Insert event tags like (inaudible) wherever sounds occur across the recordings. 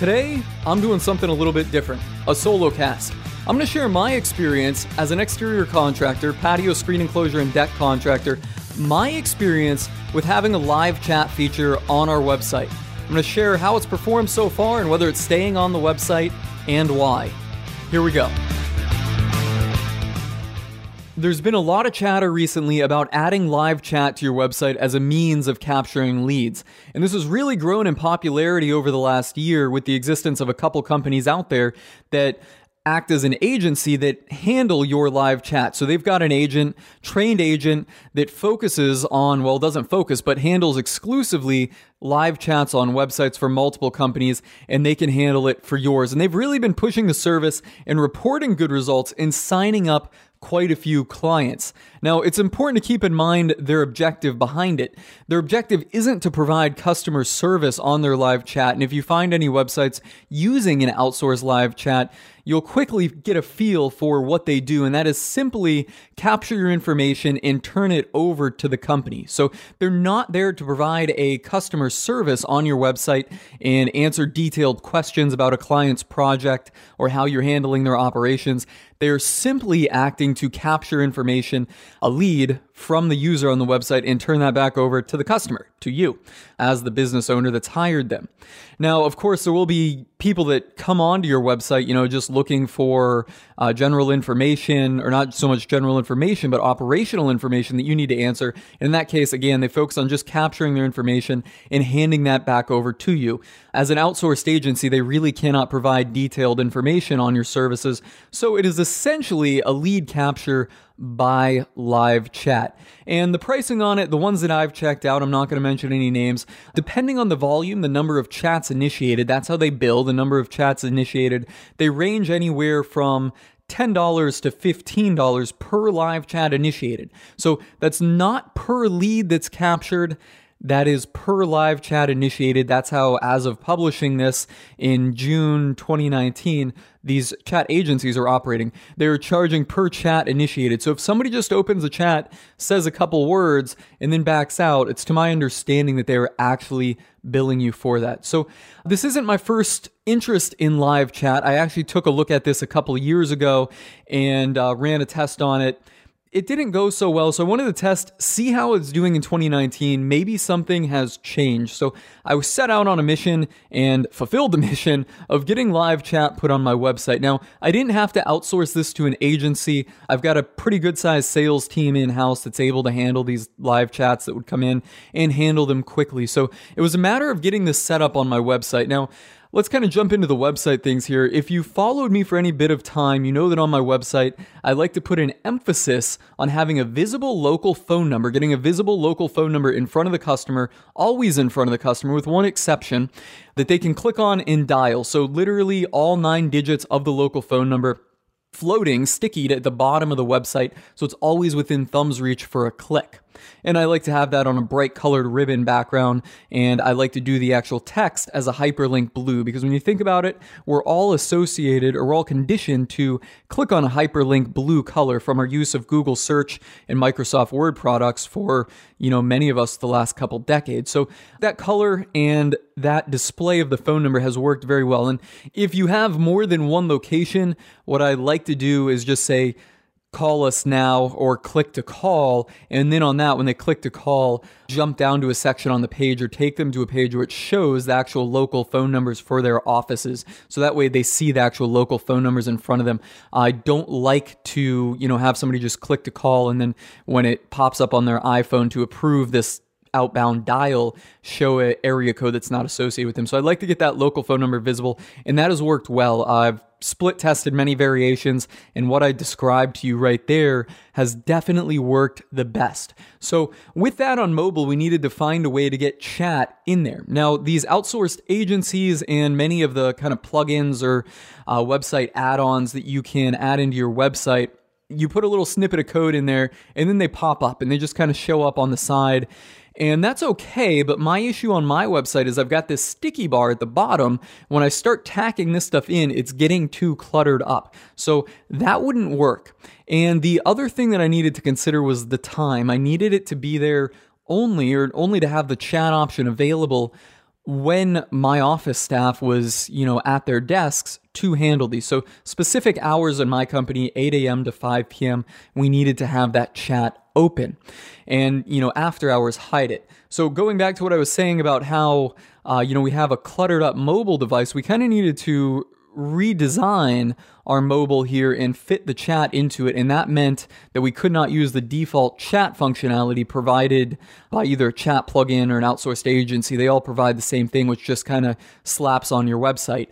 Today, I'm doing something a little bit different a solo cast. I'm going to share my experience as an exterior contractor, patio screen enclosure, and deck contractor, my experience with having a live chat feature on our website. I'm going to share how it's performed so far and whether it's staying on the website and why. Here we go. There's been a lot of chatter recently about adding live chat to your website as a means of capturing leads. And this has really grown in popularity over the last year with the existence of a couple companies out there that act as an agency that handle your live chat. So they've got an agent, trained agent that focuses on, well, doesn't focus, but handles exclusively live chats on websites for multiple companies and they can handle it for yours. And they've really been pushing the service and reporting good results and signing up quite a few clients. Now, it's important to keep in mind their objective behind it. Their objective isn't to provide customer service on their live chat. And if you find any websites using an outsourced live chat, you'll quickly get a feel for what they do, and that is simply capture your information and turn it over to the company. So they're not there to provide a customer service on your website and answer detailed questions about a client's project or how you're handling their operations. They're simply acting to capture information, a lead from the user on the website, and turn that back over to the customer, to you, as the business owner that's hired them. Now, of course, there will be people that come onto your website, you know, just looking for uh, general information, or not so much general information, but operational information that you need to answer. And in that case, again, they focus on just capturing their information and handing that back over to you. As an outsourced agency, they really cannot provide detailed information on your services. So it is essentially a lead capture by live chat. And the pricing on it, the ones that I've checked out, I'm not going to mention any names. Depending on the volume, the number of chats initiated, that's how they bill, the number of chats initiated. They range anywhere from $10 to $15 per live chat initiated. So that's not per lead that's captured. That is per live chat initiated. That's how, as of publishing this in June 2019, these chat agencies are operating. They're charging per chat initiated. So if somebody just opens a chat, says a couple words, and then backs out, it's to my understanding that they are actually billing you for that. So this isn't my first interest in live chat. I actually took a look at this a couple years ago and uh, ran a test on it it didn't go so well. So I wanted to test, see how it's doing in 2019. Maybe something has changed. So I was set out on a mission and fulfilled the (laughs) mission of getting live chat put on my website. Now, I didn't have to outsource this to an agency. I've got a pretty good sized sales team in house that's able to handle these live chats that would come in and handle them quickly. So it was a matter of getting this set up on my website. Now, Let's kind of jump into the website things here. If you followed me for any bit of time, you know that on my website, I like to put an emphasis on having a visible local phone number, getting a visible local phone number in front of the customer, always in front of the customer, with one exception that they can click on and dial. So, literally, all nine digits of the local phone number floating, sticky at the bottom of the website, so it's always within thumb's reach for a click. And I like to have that on a bright colored ribbon background. And I like to do the actual text as a hyperlink blue because when you think about it, we're all associated or we're all conditioned to click on a hyperlink blue color from our use of Google search and Microsoft Word products for, you know, many of us the last couple decades. So that color and that display of the phone number has worked very well. And if you have more than one location, what I like to do is just say, call us now or click to call. And then on that, when they click to call, jump down to a section on the page or take them to a page which shows the actual local phone numbers for their offices. So that way they see the actual local phone numbers in front of them. I don't like to, you know, have somebody just click to call and then when it pops up on their iPhone to approve this outbound dial show an area code that's not associated with them. So I'd like to get that local phone number visible, and that has worked well. I've split tested many variations, and what I described to you right there has definitely worked the best. So, with that on mobile, we needed to find a way to get chat in there. Now, these outsourced agencies and many of the kind of plugins or uh, website add ons that you can add into your website you put a little snippet of code in there and then they pop up and they just kind of show up on the side and that's okay, but my issue on my website is I've got this sticky bar at the bottom. When I start tacking this stuff in, it's getting too cluttered up. So that wouldn't work. And the other thing that I needed to consider was the time. I needed it to be there only or only to have the chat option available when my office staff was, you know, at their desks to handle these. So specific hours in my company, 8 a.m. to 5 p.m., we needed to have that chat open and, you know, after hours hide it. So going back to what I was saying about how, uh, you know, we have a cluttered up mobile device, we kind of needed to redesign our mobile here and fit the chat into it. And that meant that we could not use the default chat functionality provided by either a chat plugin or an outsourced agency. They all provide the same thing, which just kind of slaps on your website.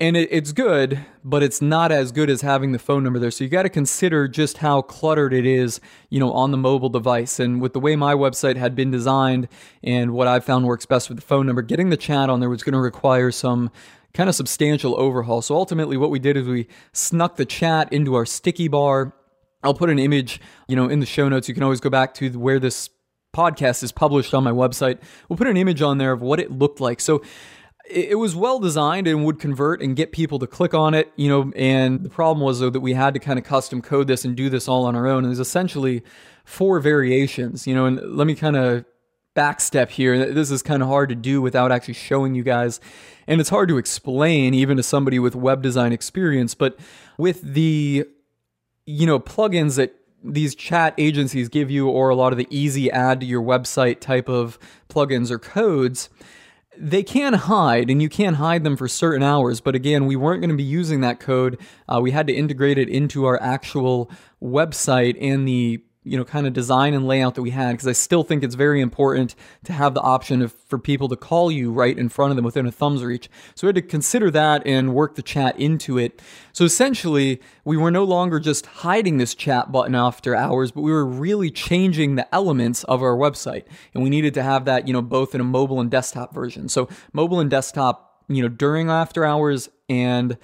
And it, it's good, but it's not as good as having the phone number there. So you got to consider just how cluttered it is, you know, on the mobile device. And with the way my website had been designed and what I found works best with the phone number, getting the chat on there was going to require some kind of substantial overhaul. So ultimately, what we did is we snuck the chat into our sticky bar. I'll put an image, you know, in the show notes. You can always go back to where this podcast is published on my website. We'll put an image on there of what it looked like. So it was well designed and would convert and get people to click on it, you know. And the problem was though that we had to kind of custom code this and do this all on our own. And there's essentially four variations, you know. And let me kind of backstep here. This is kind of hard to do without actually showing you guys. And it's hard to explain even to somebody with web design experience. But with the, you know, plugins that these chat agencies give you, or a lot of the easy add to your website type of plugins or codes, they can hide and you can hide them for certain hours but again we weren't going to be using that code uh, we had to integrate it into our actual website and the you know kind of design and layout that we had because I still think it's very important to have the option of for people to call you right in front of them within a thumb's reach. So we had to consider that and work the chat into it. So essentially, we were no longer just hiding this chat button after hours, but we were really changing the elements of our website. And we needed to have that, you know, both in a mobile and desktop version. So mobile and desktop, you know, during after hours and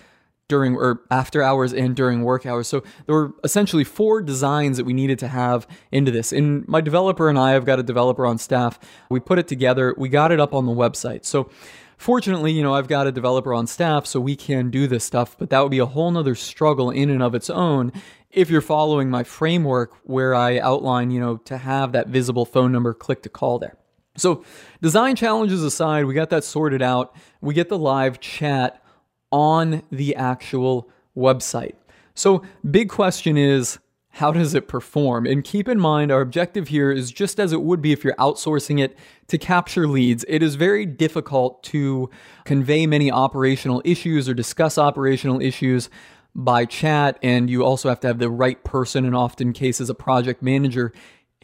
during or after hours and during work hours. So there were essentially four designs that we needed to have into this. And my developer and I have got a developer on staff. We put it together, we got it up on the website. So fortunately, you know, I've got a developer on staff so we can do this stuff, but that would be a whole nother struggle in and of its own if you're following my framework where I outline, you know, to have that visible phone number click to call there. So, design challenges aside, we got that sorted out. We get the live chat on the actual website. So, big question is how does it perform? And keep in mind, our objective here is just as it would be if you're outsourcing it to capture leads. It is very difficult to convey many operational issues or discuss operational issues by chat. And you also have to have the right person, and often cases, a project manager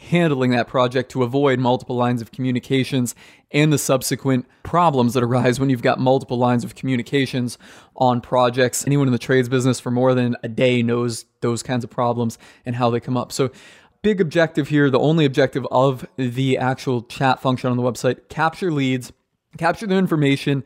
handling that project to avoid multiple lines of communications and the subsequent problems that arise when you've got multiple lines of communications on projects. Anyone in the trades business for more than a day knows those kinds of problems and how they come up. So, big objective here, the only objective of the actual chat function on the website capture leads, capture the information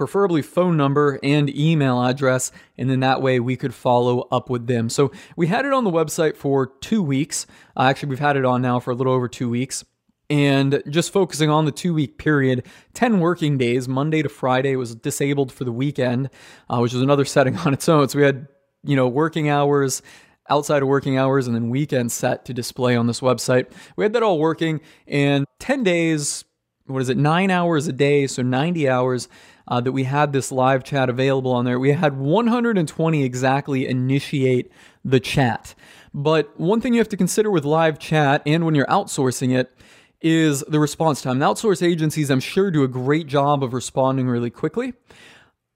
preferably phone number and email address, and then that way we could follow up with them. So we had it on the website for two weeks. Uh, actually, we've had it on now for a little over two weeks. And just focusing on the two week period, 10 working days, Monday to Friday was disabled for the weekend, uh, which was another (laughs) setting on its own. So we had, you know, working hours, outside of working hours and then weekends set to display on this website. We had that all working and 10 days, what is it, nine hours a day, so 90 hours uh, that we had this live chat available on there. We had 120 exactly initiate the chat. But one thing you have to consider with live chat and when you're outsourcing it is the response time. The outsource agencies, I'm sure, do a great job of responding really quickly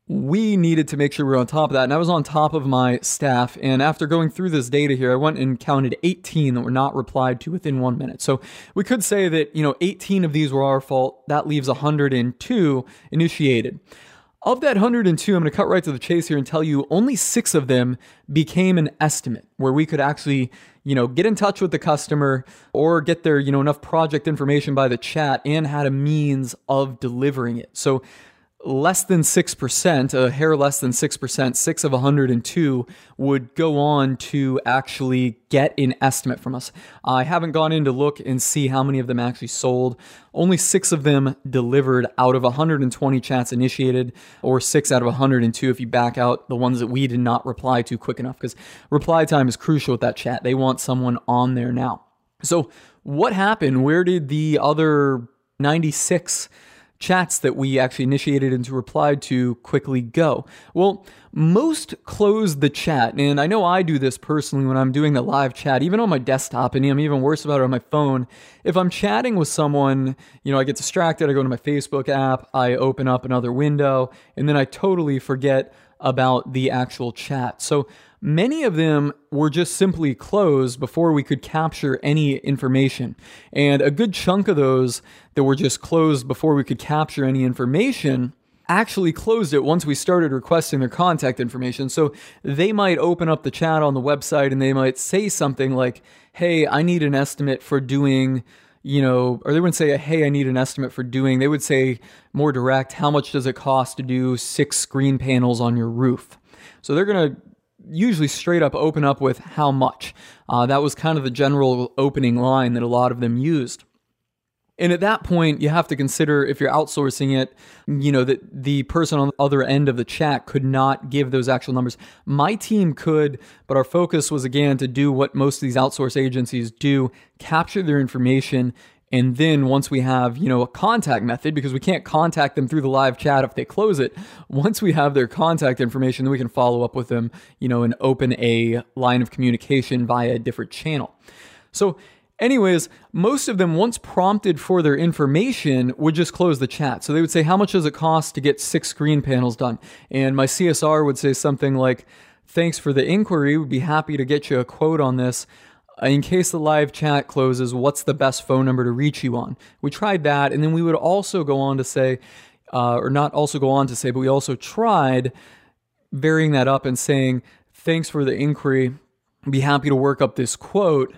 we needed to make sure we were on top of that. And I was on top of my staff. And after going through this data here, I went and counted 18 that were not replied to within one minute. So we could say that, you know, 18 of these were our fault. That leaves 102 initiated. Of that 102, I'm going to cut right to the chase here and tell you only six of them became an estimate where we could actually, you know, get in touch with the customer or get their, you know, enough project information by the chat and had a means of delivering it. So less than 6%, a hair less than 6%, 6 of 102 would go on to actually get an estimate from us. I haven't gone in to look and see how many of them actually sold. Only 6 of them delivered out of 120 chats initiated, or 6 out of 102 if you back out the ones that we did not reply to quick enough, because reply time is crucial with that chat. They want someone on there now. So, what happened? Where did the other 96 chats that we actually initiated and to replied to quickly go? Well, most close the chat. And I know I do this personally when I'm doing the live chat, even on my desktop, and I'm even worse about it on my phone. If I'm chatting with someone, you know, I get distracted, I go to my Facebook app, I open up another window, and then I totally forget about the actual chat. So many of them were just simply closed before we could capture any information. And a good chunk of those that were just closed before we could capture any information actually closed it once we started requesting their contact information. So they might open up the chat on the website and they might say something like, Hey, I need an estimate for doing, you know, or they wouldn't say, Hey, I need an estimate for doing, they would say more direct, How much does it cost to do six screen panels on your roof? So they're going to usually straight up open up with how much. Uh, that was kind of the general opening line that a lot of them used. And at that point, you have to consider if you're outsourcing it, you know, that the person on the other end of the chat could not give those actual numbers. My team could, but our focus was again to do what most of these outsource agencies do capture their information. And then once we have, you know, a contact method, because we can't contact them through the live chat if they close it, once we have their contact information, then we can follow up with them, you know, and open a line of communication via a different channel. So Anyways, most of them, once prompted for their information, would just close the chat. So they would say, How much does it cost to get six screen panels done? And my CSR would say something like, Thanks for the inquiry. We'd be happy to get you a quote on this. In case the live chat closes, what's the best phone number to reach you on? We tried that. And then we would also go on to say, uh, or not also go on to say, but we also tried varying that up and saying, Thanks for the inquiry. Be happy to work up this quote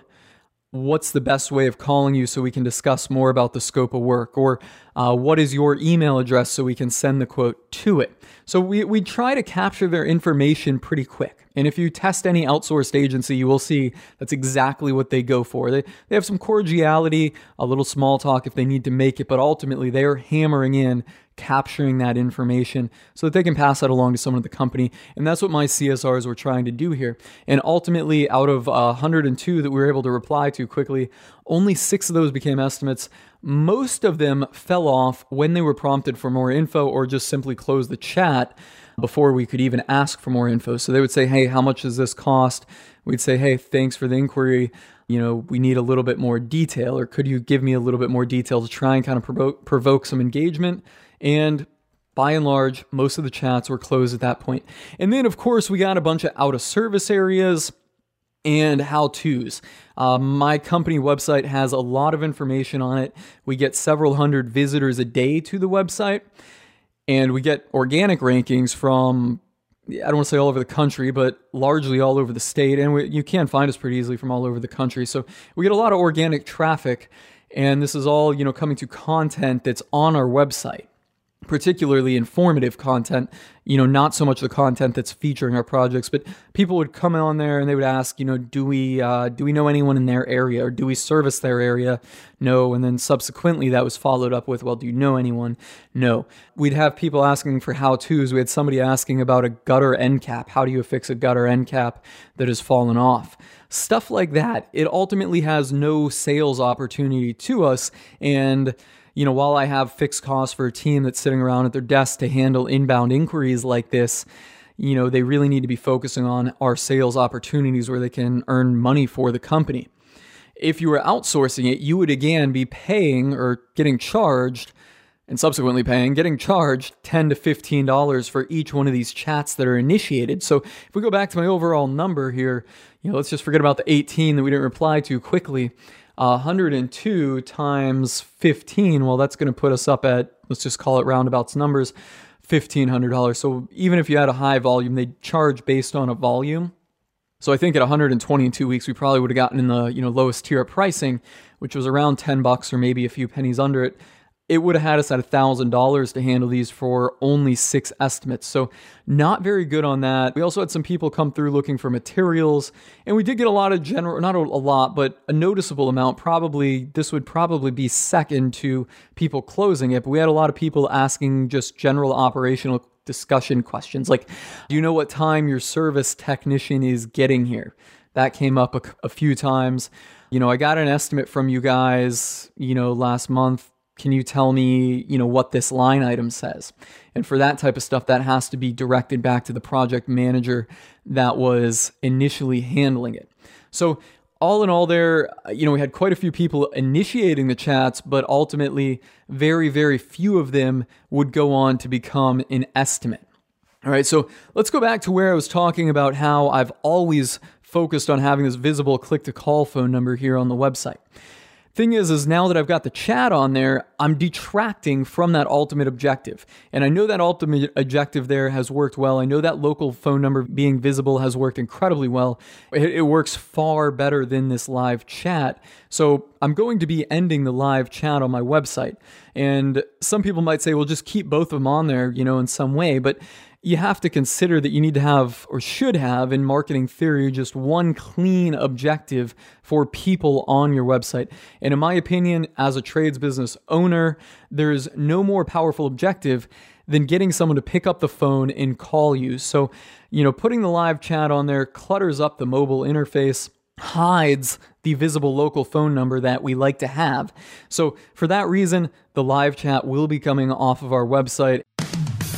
what's the best way of calling you so we can discuss more about the scope of work? Or uh, what is your email address so we can send the quote to it? So we, we try to capture their information pretty quick and if you test any outsourced agency you will see that's exactly what they go for they, they have some cordiality a little small talk if they need to make it but ultimately they are hammering in capturing that information so that they can pass that along to someone at the company. And that's what my CSRs were trying to do here. And ultimately, out of uh, 102 that we were able to reply to quickly, only six of those became estimates. Most of them fell off when they were prompted for more info or just simply closed the chat before we could even ask for more info. So they would say, Hey, how much does this cost? We'd say, Hey, thanks for the inquiry you know, we need a little bit more detail, or could you give me a little bit more detail to try and kind of provoke, provoke some engagement? And by and large, most of the chats were closed at that point. And then, of course, we got a bunch of out of service areas and how to's. Uh, my company website has a lot of information on it. We get several hundred visitors a day to the website, and we get organic rankings from I don't want to say all over the country, but largely all over the state. And we, you can find us pretty easily from all over the country. So we get a lot of organic traffic, and this is all you know coming to content that's on our website particularly informative content, you know, not so much the content that's featuring our projects, but people would come on there and they would ask, you know, do we uh, do we know anyone in their area or do we service their area? No, and then subsequently that was followed up with, well, do you know anyone? No. We'd have people asking for how tos. We had somebody asking about a gutter end cap. How do you fix a gutter end cap that has fallen off? Stuff like that. It ultimately has no sales opportunity to us and you know, while I have fixed costs for a team that's sitting around at their desk to handle inbound inquiries like this, you know, they really need to be focusing on our sales opportunities where they can earn money for the company. If you were outsourcing it, you would again be paying or getting charged and subsequently paying, getting charged 10 to $15 for each one of these chats that are initiated. So if we go back to my overall number here, you know, let's just forget about the 18 that we didn't reply to quickly. 102 times 15, well, that's going to put us up at, let's just call it roundabouts numbers, $1,500. So even if you had a high volume, they charge based on a volume. So I think at 122 weeks, we probably would have gotten in the you know lowest tier of pricing, which was around 10 bucks or maybe a few pennies under it it would have had us at $1,000 to handle these for only six estimates. So, not very good on that. We also had some people come through looking for materials, and we did get a lot of general, not a lot, but a noticeable amount. Probably, this would probably be second to people closing it, but we had a lot of people asking just general operational discussion questions like, do you know what time your service technician is getting here? That came up a, a few times. You know, I got an estimate from you guys, you know, last month can you tell me, you know, what this line item says? And for that type of stuff, that has to be directed back to the project manager that was initially handling it. So all in all there you know we had quite a few people initiating the chats but ultimately very very few of them would go on to become an estimate all right so let's go back to where i was talking about how i've always focused on having this visible click to call phone number here on the website Thing is, is now that I've got the chat on there, I'm detracting from that ultimate objective. And I know that ultimate objective there has worked well. I know that local phone number being visible has worked incredibly well. It, it works far better than this live chat. So I'm going to be ending the live chat on my website. And some people might say, well, just keep both of them on there, you know, in some way. But you have to consider that you need to have or should have in marketing theory just one clean objective for people on your website. And in my opinion, as a trades business owner, there's no more powerful objective than getting someone to pick up the phone and call you. So, you know, putting the live chat on there clutters up the mobile interface hides the visible local phone number that we like to have. So, for that reason, the live chat will be coming off of our website.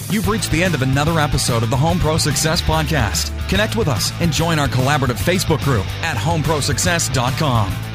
You've reached the end of another episode of the Home Pro Success Podcast. Connect with us and join our collaborative Facebook group at homeprosuccess.com.